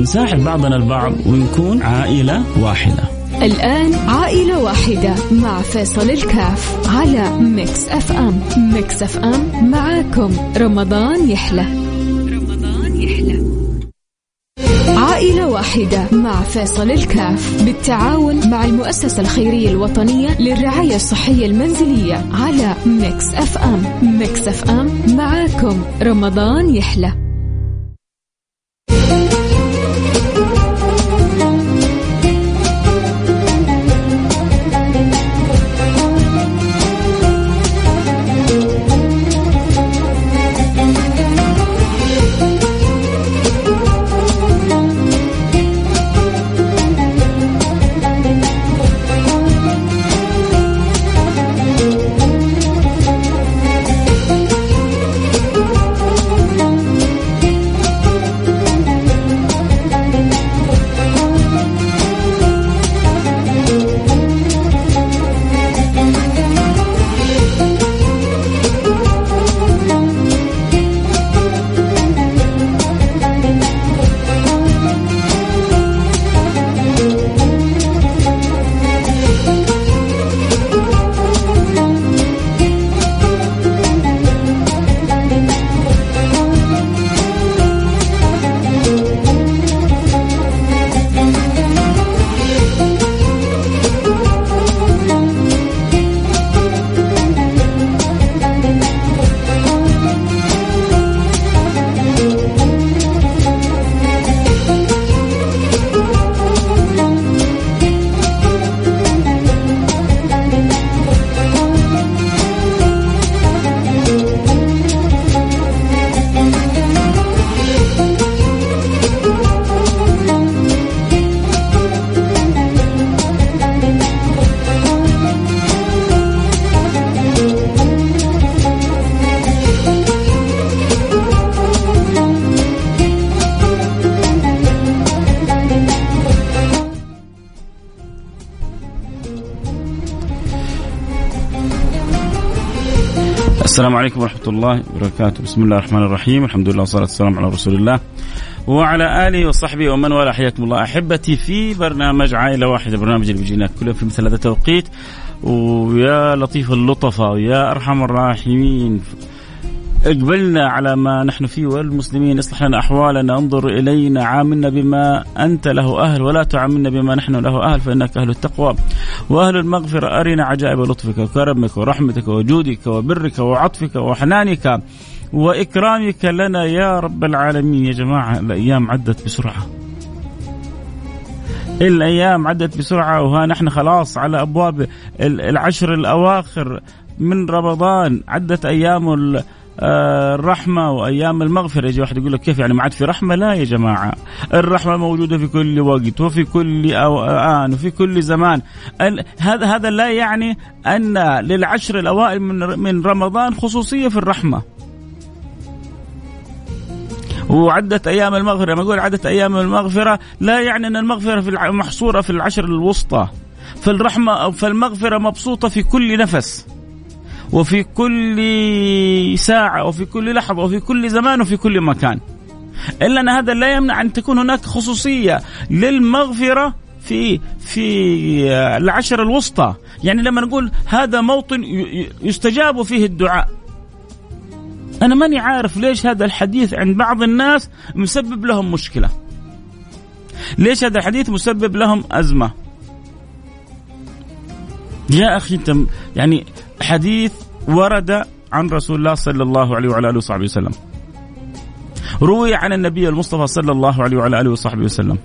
نساعد بعضنا البعض ونكون عائلة واحدة. الآن عائلة واحدة مع فيصل الكاف على Mix FM. Mix FM معاكم. رمضان يحلى. رمضان يحلى. عائلة واحدة مع فيصل الكاف بالتعاون مع المؤسسة الخيرية الوطنية للرعاية الصحية المنزلية على Mix FM. Mix FM معاكم. رمضان يحلى. السلام عليكم ورحمة الله وبركاته. بسم الله الرحمن الرحيم. الحمد لله والصلاة والسلام على رسول الله. وعلى آله وصحبه ومن والاه. حياكم الله أحبتي في برنامج عائلة واحدة. برنامج اللي بيجينا كل يوم في مثل هذا التوقيت. ويا لطيف اللطفة ويا أرحم الراحمين. اقبلنا على ما نحن فيه والمسلمين اصلح لنا أحوالنا انظر إلينا عاملنا بما أنت له أهل ولا تعاملنا بما نحن له أهل فإنك أهل التقوى. وأهل المغفرة أرنا عجائب لطفك وكرمك ورحمتك وجودك وبرك وعطفك وحنانك وإكرامك لنا يا رب العالمين. يا جماعة الأيام عدت بسرعة. الأيام عدت بسرعة وها نحن خلاص على أبواب العشر الأواخر من رمضان. عدت أيام الرحمة وأيام المغفرة. يجي واحد يقول لك كيف يعني ما عاد في رحمة؟ لا يا جماعة الرحمة موجودة في كل وقت وفي كل آن وفي كل زمان. هذا هذا لا يعني أن للعشر الأوائل من من رمضان خصوصية في الرحمة. وعدت أيام المغفرة. لما أقول عدت أيام المغفرة لا يعني أن المغفرة في محصورة في العشر الوسطى. فالرحمة فالمغفرة مبسوطة في كل نفس. وفي كل ساعة وفي كل لحظة وفي كل زمان وفي كل مكان. إلا أن هذا لا يمنع أن تكون هناك خصوصية للمغفرة في في العشر الوسطى. يعني لما نقول هذا موطن يستجاب فيه الدعاء. أنا ماني عارف ليش هذا الحديث عند بعض الناس مسبب لهم مشكلة. ليش هذا الحديث مسبب لهم أزمة؟ يا أخي أنت يعني حديث ورد عن رسول الله صلى الله عليه وعلى آله وصحبه وسلم. روي عن النبي المصطفى صلى الله عليه وعلى آله وصحبه وسلم.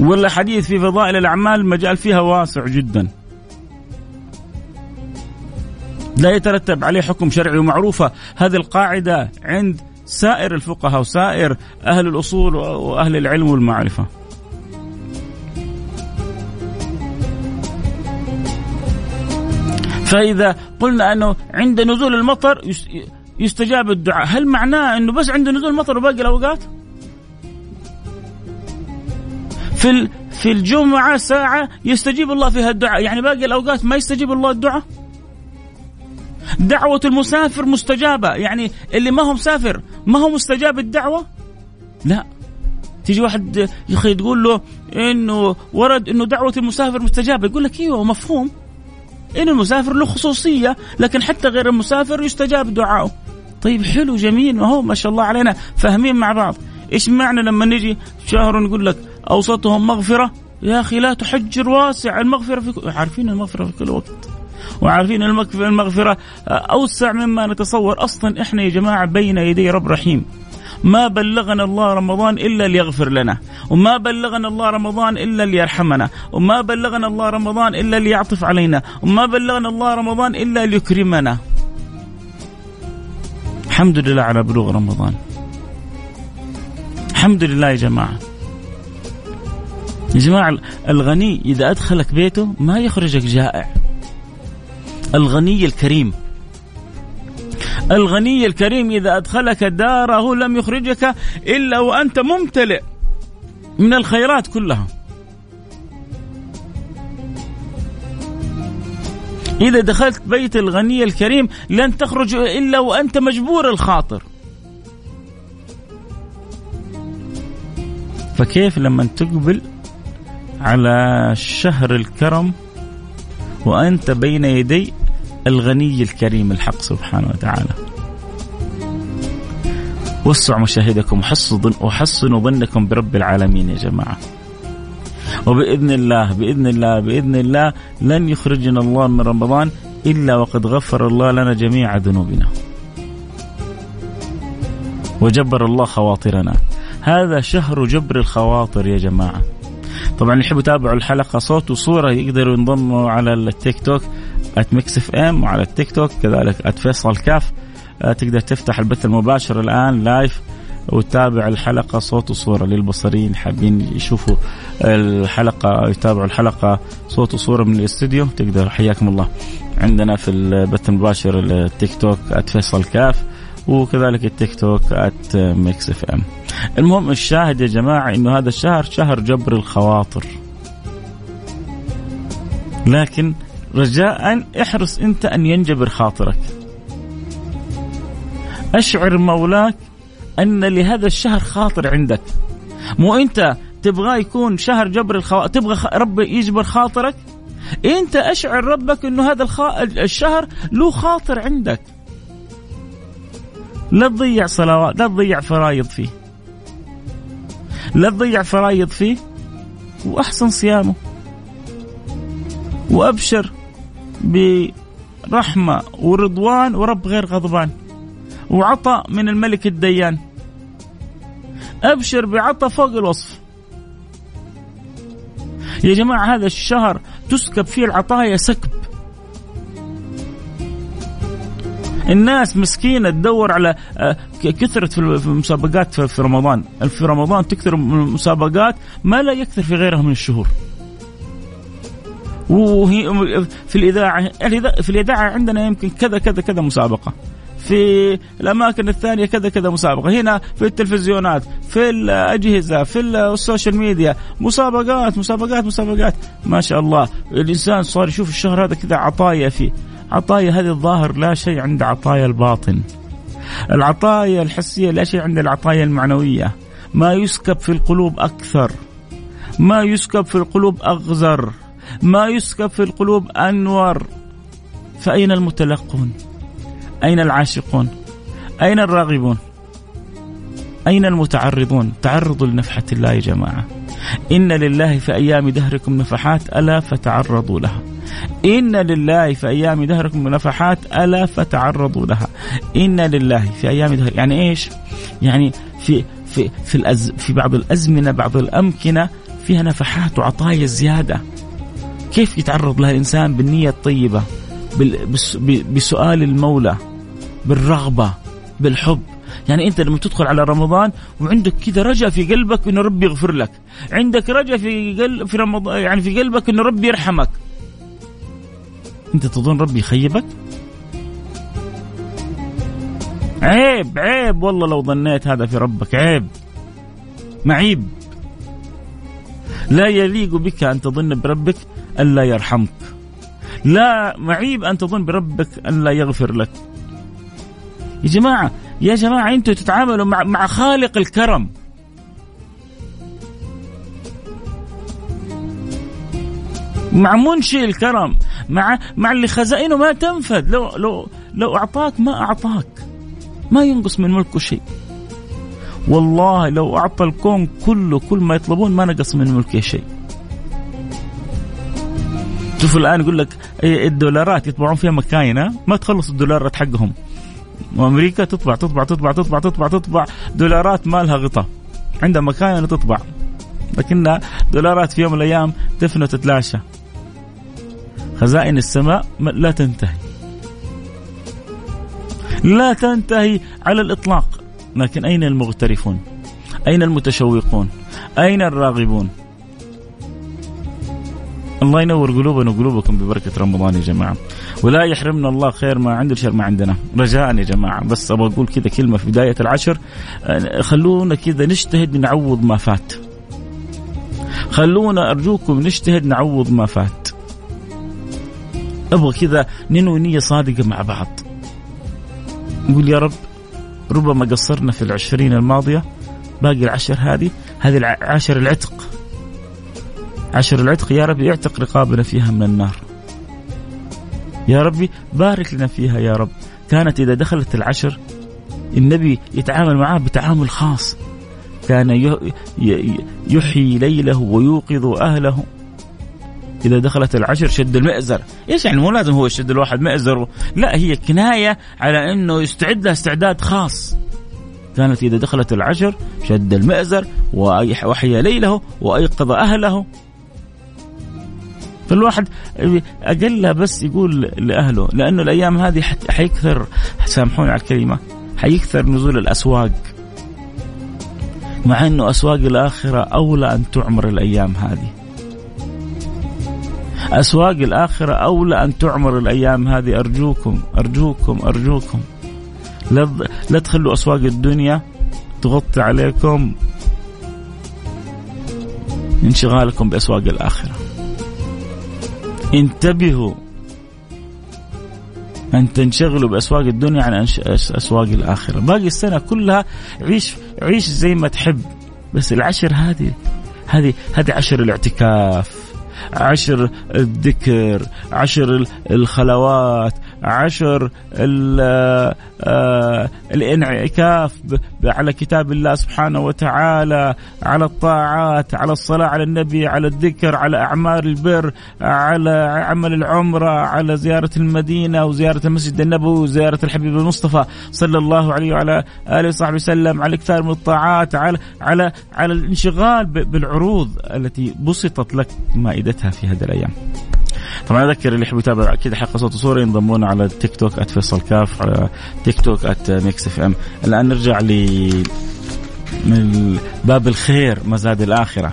ولا حديث في فضائل الأعمال المجال فيها واسع جدا. لا يترتب عليه حكم شرعي ومعروفة هذه القاعدة عند سائر الفقهاء وسائر أهل الأصول وأهل العلم والمعرفة فإذا قلنا أنه عند نزول المطر يستجاب الدعاء. هل معناه أنه بس عند نزول المطر وباقي الأوقات؟ في في الجمعة ساعة يستجيب الله فيها الدعاء. يعني باقي الأوقات ما يستجيب الله الدعاء؟ دعوة المسافر مستجابة. يعني اللي ما هو مسافر ما هو مستجاب الدعوة؟ لا. تيجي واحد يا أخي تقول له إنه ورد إنه دعوة المسافر مستجابة يقول لك إيوه مفهوم. إن المسافر له خصوصية لكن حتى غير المسافر يستجاب دعائه طيب حلو جميل ما هو ما شاء الله علينا فاهمين مع بعض. إيش معنى لما نجي شهر نقول لك أوسطهم مغفرة؟ يا أخي لا تحجر واسع المغفرة في كل عارفين المغفرة في كل وقت. وعارفين المغفرة أوسع مما نتصور أصلا إحنا يا جماعة بين يدي رب رحيم. ما بلغنا الله رمضان إلا ليغفر لنا وما بلغنا الله رمضان إلا ليرحمنا وما بلغنا الله رمضان إلا ليعطف علينا وما بلغنا الله رمضان إلا ليكرمنا. الحمد لله على بلوغ رمضان. الحمد لله يا جماعة. يا جماعة الغني إذا أدخلك بيته ما يخرجك جائع. الغني الكريم. الغني الكريم إذا أدخلك داره لم يخرجك إلا وأنت ممتلئ من الخيرات كلها. إذا دخلت بيت الغني الكريم لن تخرج إلا وأنت مجبور الخاطر. فكيف لما تقبل على شهر الكرم وأنت بين يدي الغني الكريم الحق سبحانه وتعالى وسعوا مشاهدكم وحصنوا ظنكم برب العالمين يا جماعة وبإذن الله بإذن الله بإذن الله لن يخرجنا الله من رمضان إلا وقد غفر الله لنا جميع ذنوبنا. وجبر الله خواطرنا. هذا شهر جبر الخواطر يا جماعة. طبعا اللي يحبوا يتابعوا الحلقة صوت وصورة يقدروا ينضموا على ال TikTok at Mix FM وعلى التيك توك كذلك at فيصل كاف تقدر تفتح البث المباشر الآن live وتتابع الحلقة صوت وصورة للبصريين حابين يشوفوا الحلقة يتابعوا الحلقة صوت وصورة من الاستديو تقدر حياكم الله عندنا في البث المباشر التيك توك @فيصل كاف وكذلك ال TikTok @Mix FM. المهم الشاهد يا جماعة إنه هذا الشهر شهر جبر الخواطر. لكن رجاء احرص انت ان ينجبر خاطرك. أشعر مولاك أن لهذا الشهر خاطر عندك. مو أنت تبغاه يكون شهر جبر الخواطر تبغى رب يجبر خاطرك أنت أشعر ربك انه هذا الخ... الشهر له خاطر عندك لا تضيع صلوات لا تضيع فرايض فيه لا تضيع فرايض فيه وأحسن صيامه وأبشر برحمة ورضوان ورب غير غضبان. وعطاء من الملك الديان. أبشر بعطاء فوق الوصف. يا جماعة هذا الشهر تسكب فيه العطايا سكب. الناس مسكينة تدور على آه، كثرة في المسابقات في رمضان. في رمضان تكثر المسابقات ما لا يكثر في غيرها من الشهور. وهي في الإذاعة في الإذاعة عندنا يمكن كذا كذا كذا مسابقة. في الأماكن الثانية كذا كذا مسابقة. هنا في التلفزيونات في الأجهزة في ال social media. مسابقات مسابقات مسابقات. ما شاء الله. الإنسان صار يشوف الشهر هذا كذا عطايا فيه. عطايا هذه الظاهر لا شيء عند عطايا الباطن. العطايا الحسية لا شيء عند العطايا المعنوية. ما يسكب في القلوب أكثر. ما يسكب في القلوب أغزر. ما يسكب في القلوب انور فأين المتلقون؟ أين العاشقون؟ أين الراغبون؟ أين المتعرضون؟ تعرضوا لنفحة الله يا جماعة. إن لله في أيام دهركم نفحات ألا فتعرضوا لها. إن لله في أيام دهركم نفحات ألا فتعرضوا لها. إن لله في أيام دهر يعني إيش؟ يعني في في في, الأز في بعض الأزمنة بعض الأمكنة فيها نفحات وعطايا زيادة. كيف يتعرض لها الإنسان بالنية الطيبة بسؤال المولى بالرغبة بالحب؟ يعني أنت لما تدخل على رمضان وعندك كذا رجاء في قلبك إنه ربي يغفر لك عندك رجاء في قلب في رمضان يعني في قلبك إنه ربي يرحمك. أنت تظن ربي يخيبك؟ عيب عيب والله لو ظنيت هذا في ربك عيب معيب. لا يليق بك أن تظن بربك ألا يرحمك. لا معيب أن تظن بربك ان لا يغفر لك. يا جماعة يا جماعة أنتم تتعاملوا مع مع خالق الكرم. مع منشئ الكرم مع مع اللي خزائنه ما تنفذ لو لو لو أعطاك ما أعطاك. ما ينقص من ملكه شيء. والله لو أعطى الكون كله كل ما يطلبون ما نقص من ملكه شيء. شوفوا الآن يقول لك إيه، الدولارات يطبعون فيها مكاين ما تخلص الدولارات حقهم. وأمريكا تطبع تطبع تطبع تطبع تطبع تطبع دولارات ما لها غطاء. عندها مكاين تطبع لكنها دولارات في يوم من الأيام تفنى وتتلاشى. خزائن السماء لا تنتهي. لا تنتهي على الإطلاق. لكن أين المغترفون؟ أين المتشوقون؟ أين الراغبون؟ الله ينور قلوبنا وقلوبكم ببركة رمضان يا جماعة. ولا يحرمنا الله خير ما عنده شر ما عندنا. رجاء يا جماعة. بس أبغى أقول كذا كلمة في بداية العشر. خلونا كذا نجتهد نعوض ما فات. خلونا أرجوكم نجتهد نعوض ما فات. أبغى كذا ننوي نية صادقة مع بعض. نقول يا رب ربما قصرنا في العشرين الماضية باقي العشر هذه هذه العشر العتق. عشر العتق يا رب اعتق رقابنا فيها من النار. يا ربي بارك لنا فيها يا رب. كانت إذا دخلت العشر النبي يتعامل معها بتعامل خاص. كان يحيي ليله ويوقظ أهله. إذا دخلت العشر شد المئزر. إيش يعني؟ مو لازم هو يشد الواحد مئزر. لا هي كناية على أنه يستعد له استعداد خاص. كانت إذا دخلت العشر شد المئزر وحيا ليله وأيقظ أهله. فالواحد أقل بس يقول لأهله لأنه الأيام هذه حيكثر سامحوني على الكلمة حيكثر نزول الأسواق. مع أنه أسواق الآخرة أولى أن تعمر الأيام هذه. أسواق الآخرة أولى أن تعمر الأيام هذه. أرجوكم أرجوكم أرجوكم. لا لا تخلوا أسواق الدنيا تغطي عليكم. انشغالكم بأسواق الآخرة. انتبهوا أن تنشغلوا بأسواق الدنيا عن أسواق الآخرة. باقي السنة كلها عيش عيش زي ما تحب. بس العشر هذه هذه هذه عشر الاعتكاف عشر الذكر عشر الخلوات عشر آه، الانعكاف على كتاب الله سبحانه وتعالى على الطاعات على الصلاة على النبي على الذكر على أعمال البر على عمل العمرة على زيارة المدينة وزيارة المسجد النبوي وزيارة الحبيب المصطفى صلى الله عليه وعلى آله وصحبه وسلم على الإكثار من الطاعات على على على الانشغال بالعروض التي بسطت لك مائدتها في هذه الأيام. طبعا أذكر اللي يحب يتابع كذا حلقه صوت وصورة ينضمون على التيك توك @فيصل كاف على TikTok @Mix FM الآن نرجع ل من باب الخير مزاد الآخرة.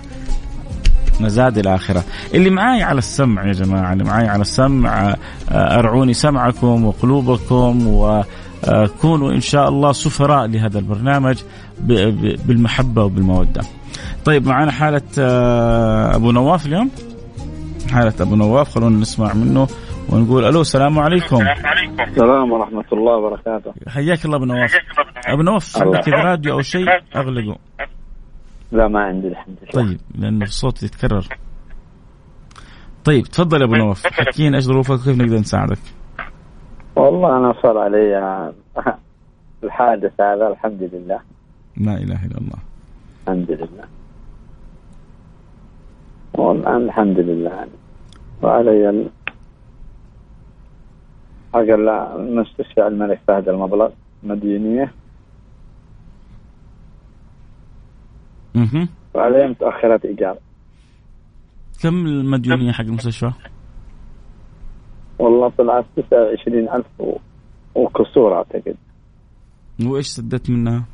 مزاد الآخرة. اللي معاي على السمع يا جماعة اللي معاي على السمع أرعوني سمعكم وقلوبكم وكونوا إن شاء الله سفراء لهذا البرنامج بالمحبة وبالمودة. طيب معنا حالة آه، أبو نواف اليوم؟ حالة أبو نواف خلونا نسمع منه ونقول ألو السلام عليكم. السلام ورحمة الله وبركاته. حياك الله أبو نواف. أبو نواف. عندك راديو أو شيء؟ أغلقه. لا ما عندي الحمد لله. طيب لأنه الصوت يتكرر. طيب تفضل يا أبو نواف. حكينا إيش ظروفك؟ وكيف نقدر نساعدك؟ والله أنا صار علي الحادث هذا الحمد لله. لا إله إلا الله. الحمد لله. والآن الحمد لله. يعني وعلي حق المستشفى الملك فهد المبلغ مديونية أها وعلي متأخرات إيجار. كم المديونية حق المستشفى؟ والله طلعت تسعة وعشرين ألف وكسور أعتقد. وإيش سددت منها؟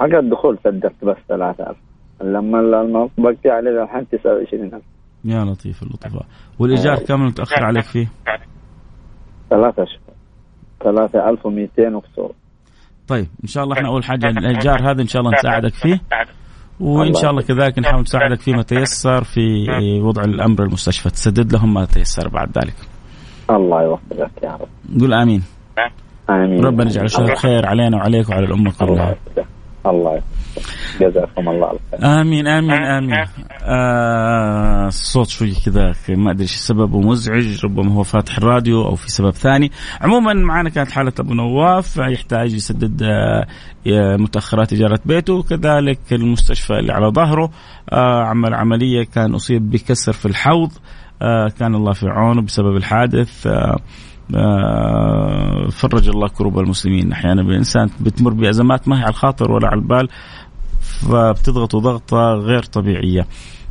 حق الدخول سددت بس 3000 لما بقي عليه الحين 29000 يا لطيف اللطفاء والإيجار كم متأخر عليك فيه؟ ثلاثة اشهر 3200 وكسور طيب إن شاء الله إحنا أول حاجة الإيجار هذا إن شاء الله نساعدك فيه وإن شاء الله كذلك نحاول نساعدك فيما تيسر في وضع الأمر المستشفى تسدد لهم ما تيسر بعد ذلك. الله يوفقك يا رب. قول آمين. آمين. ربنا يجعل شهر خير علينا وعليك وعلى الأمة كلها. الله جزاكم الله الخير آمين آمين آمين. آه الصوت شوي كذا ما أدري إيش السبب مزعج ربما هو فاتح الراديو أو في سبب ثاني. عموما معنا كانت حالة أبو نواف يحتاج يسدد آه متأخرات إجارة بيته كذلك المستشفى اللي على ظهره. آه عمل عملية كان أصيب بكسر في الحوض. آه كان الله في عونه بسبب الحادث. آه آه، فرج الله كروب المسلمين. أحيانا الإنسان بتمر بأزمات ما هي على الخاطر ولا على البال. فبتضغط ضغطه غير طبيعية.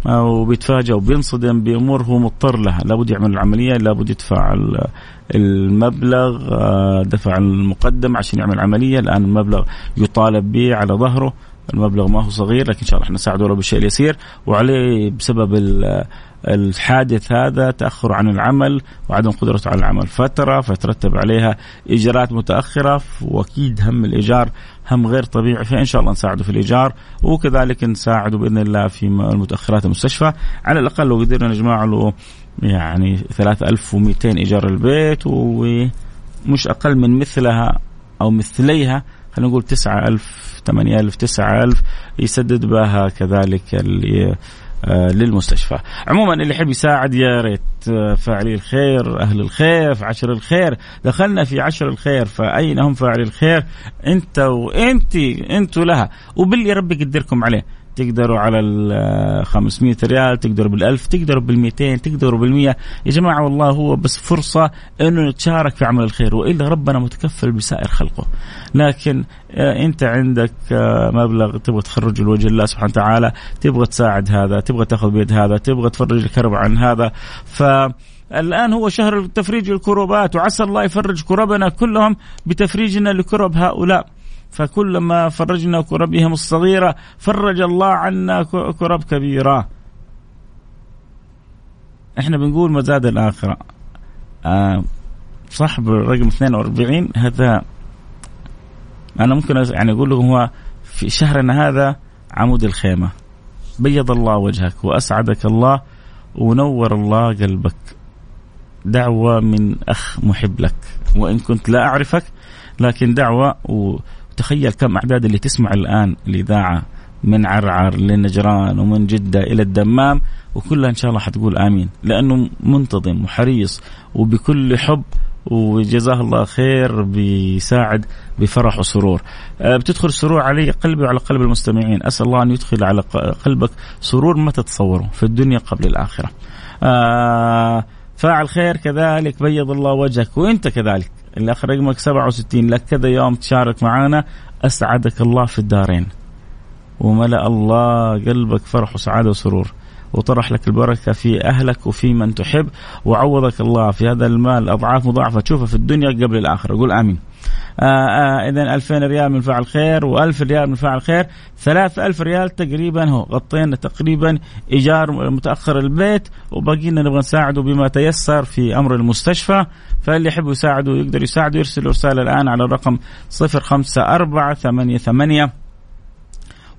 وبيتفاجأ وبينصدم بأمور هو مضطر لها. لابد يعمل العملية لابد يدفع المبلغ آه، دفع المقدم عشان يعمل عملية. الآن المبلغ يطالب به على ظهره. المبلغ ما هو صغير لكن إن شاء الله إحنا نساعده ولو بالشيء اليسير وعليه بسبب الحادث هذا تأخر عن العمل وعدم قدرته على العمل. فترة فترتب عليها ايجارات متأخرة. وأكيد هم الإيجار هم غير طبيعي فإن شاء الله نساعده في الإيجار وكذلك نساعده بإذن الله في المتأخرات المستشفى. على الأقل لو قدرنا نجمع له يعني 3200 إيجار البيت ومش أقل من مثلها أو مثليها خلينا نقول 9000 8000 9000 يسدد بها كذلك للمستشفى. عموما اللي يحب يساعد يا ريت آه، فاعلي الخير أهل الخير في عشر الخير. دخلنا في عشر الخير فأين هم فاعلي الخير؟ أنت وأنت أنتوا لها. وباللي ربي يقدركم عليه. تقدروا على ال 500 ريال تقدروا بال1000 تقدروا بال200 تقدروا بال100 يا جماعة والله هو بس فرصة إنه نتشارك في عمل الخير وإلا ربنا متكفل بسائر خلقه. لكن آه، أنت عندك آه، مبلغ تبغى تخرجه لوجه الله سبحانه وتعالى تبغى تساعد هذا تبغى تاخذ بيد هذا تبغى تفرج الكرب عن هذا. ف الآن هو شهر تفريج الكروبات وعسى الله يفرج كربنا كلهم بتفريجنا لكرب هؤلاء. فكلما فرجنا كربهم الصغيرة فرج الله عنا كرب كبيرة. إحنا بنقول مزاد الآخرة. آه صاحب الرقم 42 هذا أنا ممكن يعني أقول لكم هو في شهرنا هذا عمود الخيمة. بيض الله وجهك وأسعدك الله ونور الله قلبك. دعوة من أخ محب لك. وإن كنت لا أعرفك لكن دعوة و تخيل كم أعداد اللي تسمع الآن الإذاعة من عرعر لنجران ومن جدة إلى الدمام وكلها إن شاء الله حتقول آمين. لأنه منتظم وحريص وبكل حب وجزاه الله خير بيساعد بفرح وسرور. آه، بتدخل السرور علي قلبي وعلى قلب المستمعين. أسأل الله أن يدخل على قلبك سرور ما تتصوره في الدنيا قبل الآخرة. آه فاعل خير كذلك بيض الله وجهك وأنت كذلك. الاخ رقمك 67 لك كذا يوم تشارك معنا أسعدك الله في الدارين. وملأ الله قلبك فرح وسعادة وسرور. وطرح لك البركة في أهلك وفي من تحب. وعوضك الله في هذا المال أضعاف مضاعفة. تشوفها في الدنيا قبل الآخرة. قول آمين. آه آه اذا 2000 ريال من فاعل خير و1000 ريال من فاعل خير. 3000 ريال تقريبا هو غطينا تقريبا إيجار متأخر البيت وبقينا نبغى نساعده بما تيسر في أمر المستشفى. فاللي يحب يساعده يقدر يساعده يرسل رسالة الآن على الرقم 054 88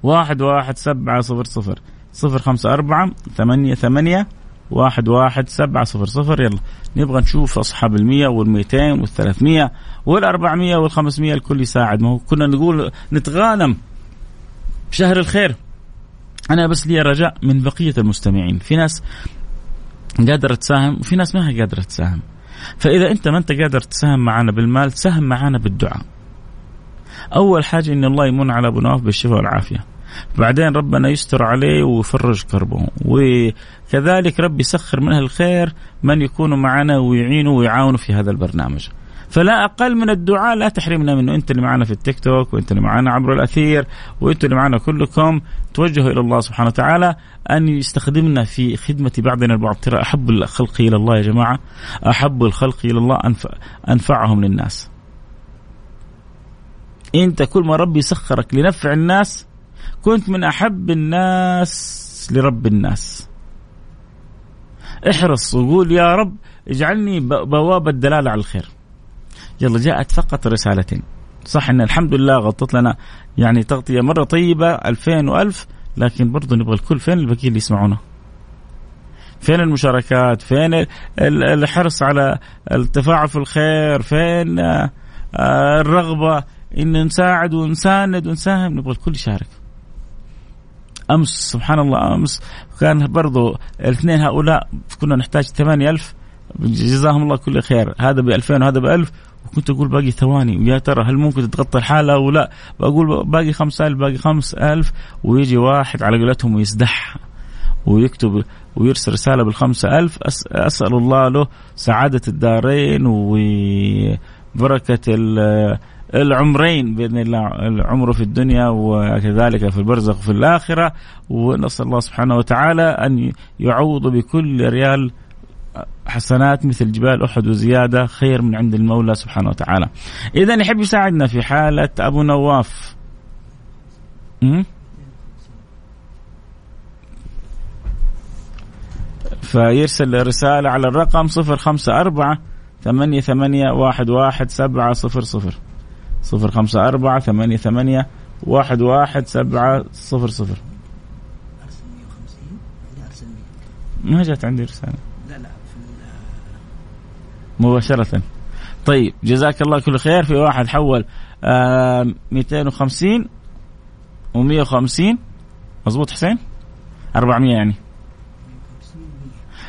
واحد واحد سبعة صفر صفر. صفر خمسة أربعة ثمانية ثمانية واحد واحد سبعة صفر صفر. يلا نبغى نشوف أصحاب المية والميتين والثلاثمية والأربعمية والخمسمية الكل يساعد. ما كنا نقول نتغانم. شهر الخير. أنا بس لي رجاء من بقية المستمعين. في ناس قادرة تساهم وفي ناس ما هي قادرة تساهم. فإذا أنت ما أنت قادر تساهم معنا بالمال ساهم معنا بالدعاء. أول حاجة إن الله يمن على أبو نواف بالشفاء والعافية. بعدين ربنا يستر عليه ويفرج كربه. وكذلك ربي يسخر من الخير من يكونوا معنا ويعينوا ويعاونوا في هذا البرنامج. فلا أقل من الدعاء لا تحرمنا منه. انت اللي معنا في التيك توك وانت اللي معنا عبر الأثير وانت اللي معنا كلكم. توجهوا إلى الله سبحانه وتعالى أن يستخدمنا في خدمة بعضنا البعض. ترى أحب الخلق إلى الله يا جماعة. أحب الخلق إلى الله أنفع أنفعهم للناس. انت كل ما ربي سخرك لنفع الناس كنت من أحب الناس لرب الناس. احرص وقول يا رب اجعلني بوابة دلالة على الخير. يلا جاءت فقط رسالتين. صح إن الحمد لله غطت لنا يعني تغطية مرة طيبة ألفين وألف لكن برضو نبغى الكل فين الباقيين اللي يسمعونا؟ فين المشاركات؟ فين الحرص على التفاعل في الخير؟ فين آه، الرغبة؟ إن نساعد ونساند ونساهم نبغى الكل يشارك. أمس سبحان الله أمس كان برضو الاثنين هؤلاء كنا نحتاج 8000 جزاهم الله كل خير. هذا ب 2000 وهذا ب 1000 وكنت أقول باقي ثواني. ويا ترى هل ممكن تتغطى الحالة أو لا؟ بقول باقي 5000 باقي 5000 ويجي واحد على قولتهم ويسدح ويكتب ويرسل رسالة بالخمسة ألف. أسأل الله له سعادة الدارين وبركة العمرين بإذن الله العمر في الدنيا وكذلك في البرزخ وفي الآخرة ونسأل الله سبحانه وتعالى أن يعوض بكل ريال حسنات مثل جبال أحد وزيادة خير من عند المولى سبحانه وتعالى. اذا يحب يساعدنا في حالة أبو نواف. فيرسل رسالة على الرقم صفر خمسة أربعة ثمانية ثمانية واحد واحد سبعة صفر صفر صفر خمسة أربعة ثمانية ثمانية واحد واحد سبعة صفر صفر. ما جات عندي رسالة. لا لا مباشرة. طيب جزاك الله كل خير. في واحد حول آه 250 و150 مضبوط حسين؟ 400 يعني.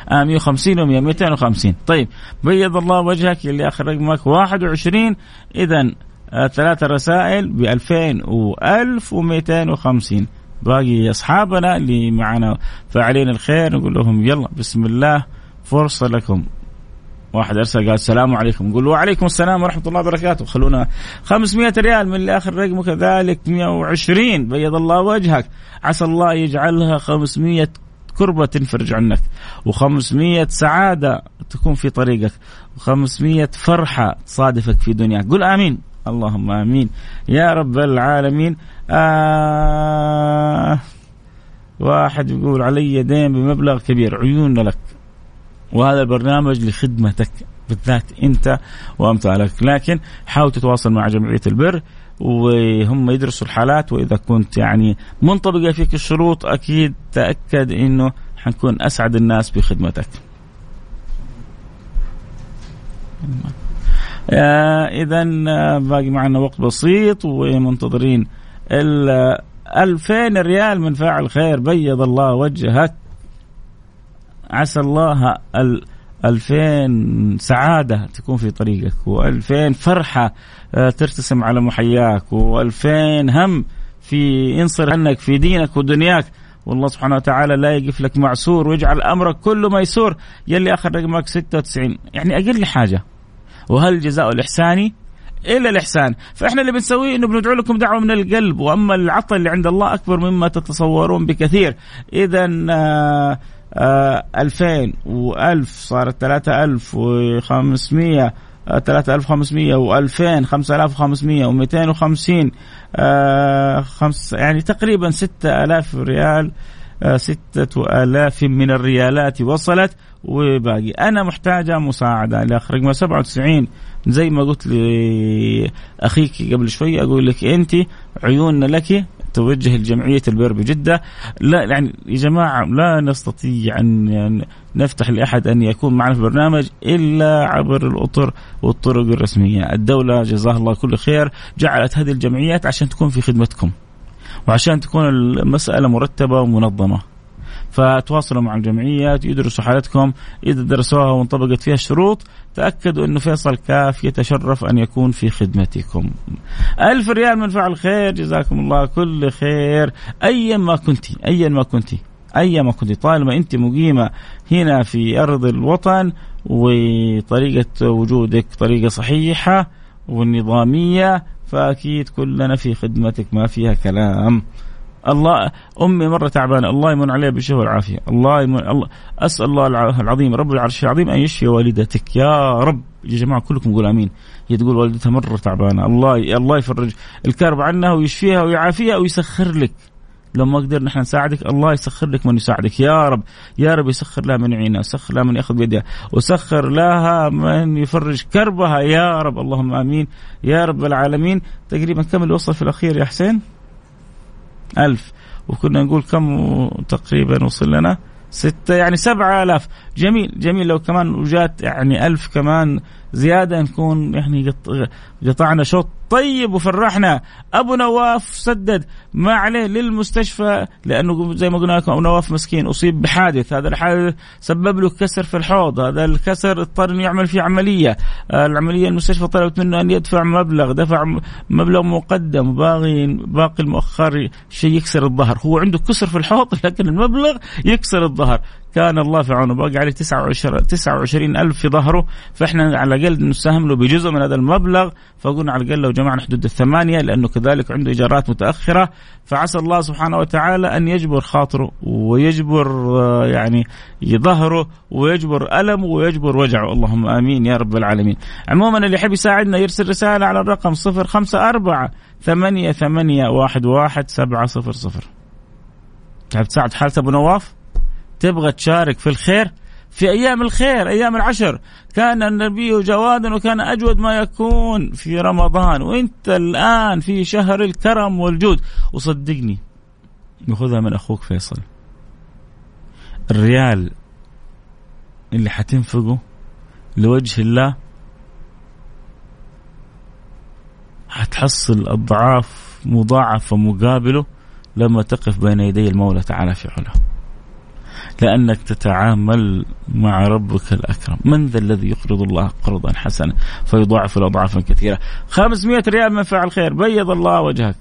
آه 150 و100 250 طيب بيض الله وجهك اللي اخر رقمك 21 اذا آه ثلاثة رسائل ب 2000 و 1250 باقي أصحابنا اللي معنا فاعلين الخير نقول لهم يلا بسم الله فرصة لكم. واحد أرسل قال السلام عليكم. نقول وعليكم السلام ورحمة الله وبركاته. خلونا 500 ريال من اخر رقمه كذلك 120 بيض الله وجهك. عسى الله يجعلها 500 كربة تنفرج عنك و500 سعادة تكون في طريقك و500 فرحة تصادفك في دنياك. قل آمين. اللهم آمين. يا رب العالمين آه واحد يقول علي دين بمبلغ كبير عيون لك. وهذا البرنامج لخدمتك بالذات أنت وأمثالك. لكن حاول تتواصل مع جمعية البر وهم يدرسوا الحالات وإذا كنت يعني منطبقة فيك الشروط أكيد تأكد إنه حنكون أسعد الناس بخدمتك. آه اذا آه، باقي معنا وقت بسيط ومنتظرين ال 2000 ريال من فاعل خير. بيض الله وجهك. عسى الله ال ألفين سعادة تكون في طريقك وألفين فرحة آه، ترتسم على محياك وألفين هم في ينصر عنك في دينك ودنياك. والله سبحانه وتعالى لا يقف لك معسور ويجعل أمرك كله ميسور. يلي آخر رقمك 96 يعني أقل حاجة. وهل الجزاء الإحساني؟ إلا الإحسان، فإحنا اللي بنسويه إنه بندعو لكم دعوة من القلب وأما العطاء اللي عند الله أكبر مما تتصورون بكثير، اذا آه آه 2000 و1000 صارت 3500 3500 و2000 5500 و250 آه خمس يعني تقريبا 6000 ريال. ستة آلاف من الريالات وصلت وباقي. أنا محتاجة مساعدة. لأخ رقم 97 زي ما قلت لأخيك قبل شوي أقول لك أنت عيوننا لك توجه لجمعية البر بجدة. لا يعني يا جماعة لا نستطيع يعني نفتح لأحد أن يكون معنا في البرنامج إلا عبر الأطر والطرق الرسمية، الدولة جزاها الله كل خير. جعلت هذه الجمعيات عشان تكون في خدمتكم. وعشان تكون المسألة مرتبة ومنظمة. فتواصلوا مع الجمعيات يدرسوا حالتكم. إذا درسوها وانطبقت فيها الشروط تأكدوا أنه فيصل كاف يتشرف أن يكون في خدمتكم. ألف ريال من فعل خير جزاكم الله كل خير. أيا ما كنت أيا ما كنت أيا ما كنت طالما أنت مقيمة هنا في أرض الوطن وطريقة وجودك طريقة صحيحة والنظامية فأكيد كلنا في خدمتك ما فيها كلام. الله أمي مرة تعبانة الله يمن عليها بالشفاء والعافية. الله يمن الله أسأل الله العظيم رب العرش العظيم أن يشفي والدتك. يا رب يا جماعة كلكم قولوا آمين. هي تقول والدتها مرة تعبانة. الله الله يفرج الكرب عنها ويشفيها ويعافيها ويسخر لك. لو ما قدرنا نحن نساعدك الله يسخر لك من يساعدك. يا رب يا رب يسخر لها من يعينها وسخر لها من يأخذ بيدها وسخر لها من يفرج كربها. يا رب اللهم آمين. يا رب العالمين تقريبا كم اللي وصل في الأخير يا حسين؟ ألف. وكنا نقول كم تقريبا وصل لنا؟ ستة يعني سبعة آلاف. جميل جميل. لو كمان وجات يعني ألف كمان زيادة نكون يعني قطعنا شوط. طيب وفرحنا أبو نواف سدد. ما عليه للمستشفى لأنه زي ما قلنا لكم أبو نواف مسكين. أصيب بحادث. هذا الحادث سبب له كسر في الحوض. هذا الكسر اضطر انه يعمل فيه عملية. العملية المستشفى طلبت منه أن يدفع مبلغ. دفع مبلغ مقدم. باقي باقي المؤخر شيء يكسر الظهر. هو عنده كسر في الحوض لكن المبلغ يكسر الظهر. كان الله في عونه. باقي عليه 29 29 ألف في ظهره. فإحنا على الأقل نساهم له بجزء من هذا المبلغ. فقلنا على الأقل لو جمعنا حدود الثمانية لأنه كذلك عنده إيجارات متأخرة. فعسى الله سبحانه وتعالى أن يجبر خاطره ويجبر آه، يعني ظهره ويجبر ألمه ويجبر وجعه. اللهم آمين يا رب العالمين. عموما اللي يحب يساعدنا يرسل رسالة على الرقم 054 ثمانية ثمانية واحد واحد سبعة صفر صفر. تحب تساعد حالة أبو نواف؟ تبغى تشارك في الخير في أيام الخير أيام العشر. كان النبي جوادا وكان أجود ما يكون في رمضان. وأنت الآن في شهر الكرم والجود. وصدقني خذها من أخوك فيصل. الريال اللي حتنفقه لوجه الله حتحصل أضعاف مضاعفة مقابله لما تقف بين يدي المولى تعالى في علاه لأنك تتعامل مع ربك الأكرم. من ذا الذي يقرض الله قرضا حسنا فيضاعف له أضعافا كثيرة. 500 ريال من فعل خير. بيض الله وجهك.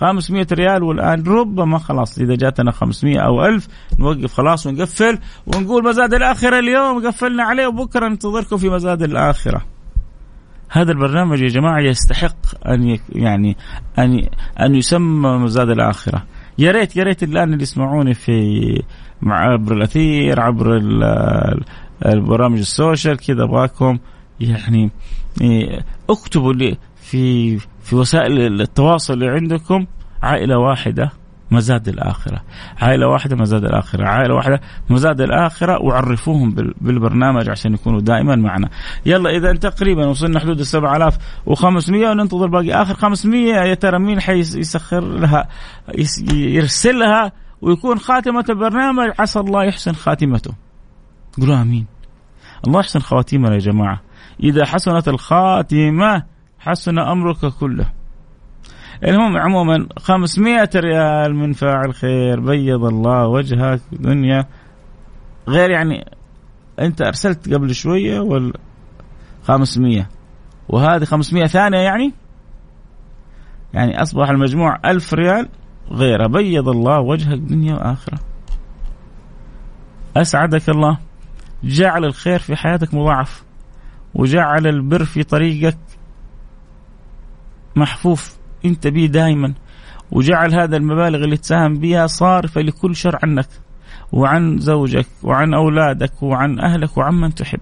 500 ريال والآن ربما خلاص إذا جاتنا 500 أو 1000 نوقف خلاص ونقفل ونقول مزاد الآخرة اليوم قفلنا عليه وبكرة ننتظركم في مزاد الآخرة. هذا البرنامج يا جماعة يستحق أن يعني أن أن يسمى مزاد الآخرة. يا ريت يا ريت الآن اللي يسمعوني في عبر الأثير عبر البرامج السوشيال كذا أبغاكم يعني إيه، اكتبوا لي في في وسائل التواصل اللي عندكم عائلة واحدة مزاد الآخرة. عائلة واحدة مزاد الآخرة. عائلة واحدة مزاد الآخرة وعرفوهم بالبرنامج عشان يكونوا دائما معنا. يلا إذا تقريبا وصلنا حدود آلاف وخمسمية وننتظر باقي آخر خمسمية يا ترى مين حيسخر لها يرسلها ويكون خاتمة البرنامج عسى الله يحسن خاتمته. قولوا آمين. الله يحسن خواتيمنا يا جماعة. إذا حسنت الخاتمة حسن أمرك كله. المهم عموما 500 ريال من فاعل خير بيض الله وجهك دنيا. غير يعني أنت أرسلت قبل شوية ولا 500 وهذه 500 ثانية يعني؟ يعني أصبح المجموع 1000 ريال. غيره بيض الله وجهك دنيا وآخرة أسعدك الله. جعل الخير في حياتك مضاعف. وجعل البر في طريقك محفوف. انت به دائما وجعل هذا المبالغ اللي تساهم بها صارفة لكل شر عنك. وعن زوجك وعن أولادك وعن أهلك وعن من تحب.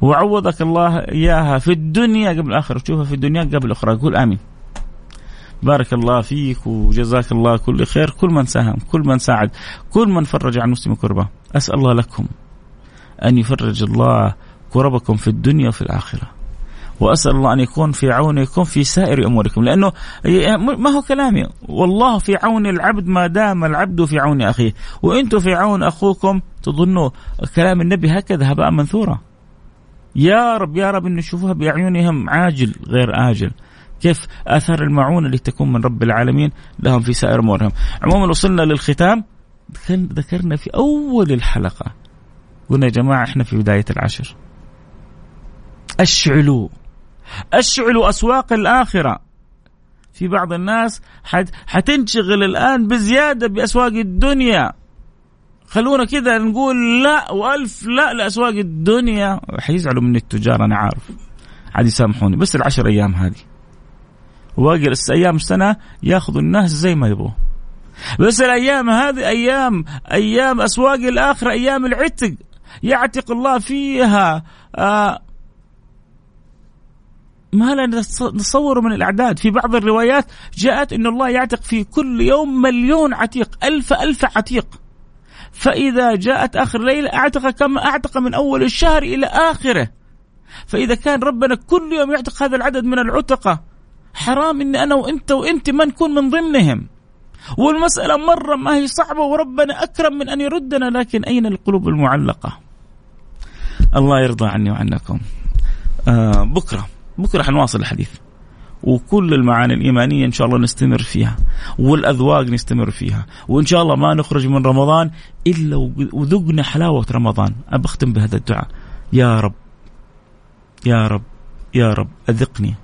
وعوضك الله إياها في الدنيا قبل الآخرة. تشوفها في الدنيا قبل الأخرى. قول آمين. بارك الله فيك وجزاك الله كل خير. كل من ساهم كل من ساعد كل من فرج عن مسلم كربة. أسأل الله لكم أن يفرج الله كربكم في الدنيا وفي الآخرة. وأسأل الله أن يكون في عونكم في سائر أموركم. لأنه ما هو كلامي. والله في عون العبد ما دام العبد في عون أخيه. وأنتم في عون أخوكم تظنوا كلام النبي هكذا هباء منثورا. يا رب يا رب أن نشوفها بأعينهم عاجل غير آجل. كيف آثار المعونة اللي تكون من رب العالمين لهم في سائر أمورهم. عموما وصلنا للختام ذكرنا في أول الحلقة قلنا يا جماعة إحنا في بداية العشر. أشعلوا أشعلوا أسواق الآخرة. في بعض الناس حت حتنشغل الآن بزيادة بأسواق الدنيا. خلونا كذا نقول لا وألف لا لأسواق الدنيا حيزعلوا من التجار أنا عارف عاد يسامحوني بس العشر أيام هذه وباقي أيام السنة ياخذوا الناس زي ما يبغوا بس الأيام هذه أيام أيام أسواق الآخرة أيام العتق يعتق الله فيها آه ما لا نتصور من الأعداد. في بعض الروايات جاءت أن الله يعتق في كل يوم مليون عتيق ألف ألف عتيق. فإذا جاءت آخر ليلة أعتق كما أعتق من أول الشهر إلى آخره. فإذا كان ربنا كل يوم يعتق هذا العدد من العتقة حرام أني أنا وأنت وأنت ما نكون من ضمنهم. والمسألة مرة ما هي صعبة وربنا أكرم من أن يردنا لكن أين القلوب المعلقة؟ الله يرضى عني وعنكم. آه بكرة بكرة حنواصل الحديث. وكل المعاني الإيمانية إن شاء الله نستمر فيها والأذواق نستمر فيها وإن شاء الله ما نخرج من رمضان إلا وذقنا حلاوة رمضان. أبختم بهذا الدعاء. يا رب يا رب يا رب أذقني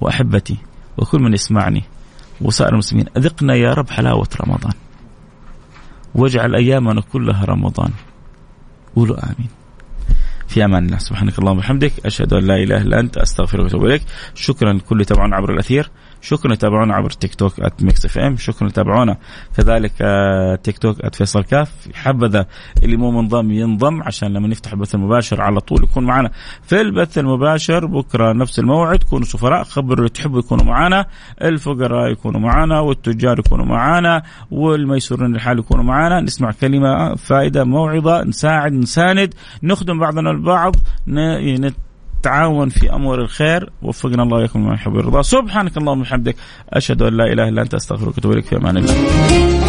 وأحبتي. وكل من يسمعني وسائر المسلمين أذقنا يا رب حلاوة رمضان. واجعل أيامنا كلها رمضان. قولوا آمين. في أمان الله. سبحانك اللهم وبحمدك أشهد أن لا إله إلا أنت أستغفرك وأتوب إليك. شكرا لكل تابعونا عبر الأثير. شكرا تابعونا عبر TikTok at Mix FM شكرا تابعونا كذلك آه، TikTok at فيصل كاف حبذا اللي مو منضم ينضم عشان لما نفتح البث المباشر على طول يكون معنا في البث المباشر. بكرة نفس الموعد كونوا سفراء. خبروا اللي تحبوا يكونوا معنا. الفقراء يكونوا معنا. والتجار يكونوا معنا. والميسورين الحال يكونوا معنا. نسمع كلمة فائدة موعظة. نساعد نساند. نخدم بعضنا البعض. نتعاون في أمور الخير. وفقنا الله وياكم ما يحب ويرضى. سبحانك اللهم وبحمدك. أشهد أن لا إله إلا أنت أستغفرك وأتوب إليك. في أمان الله.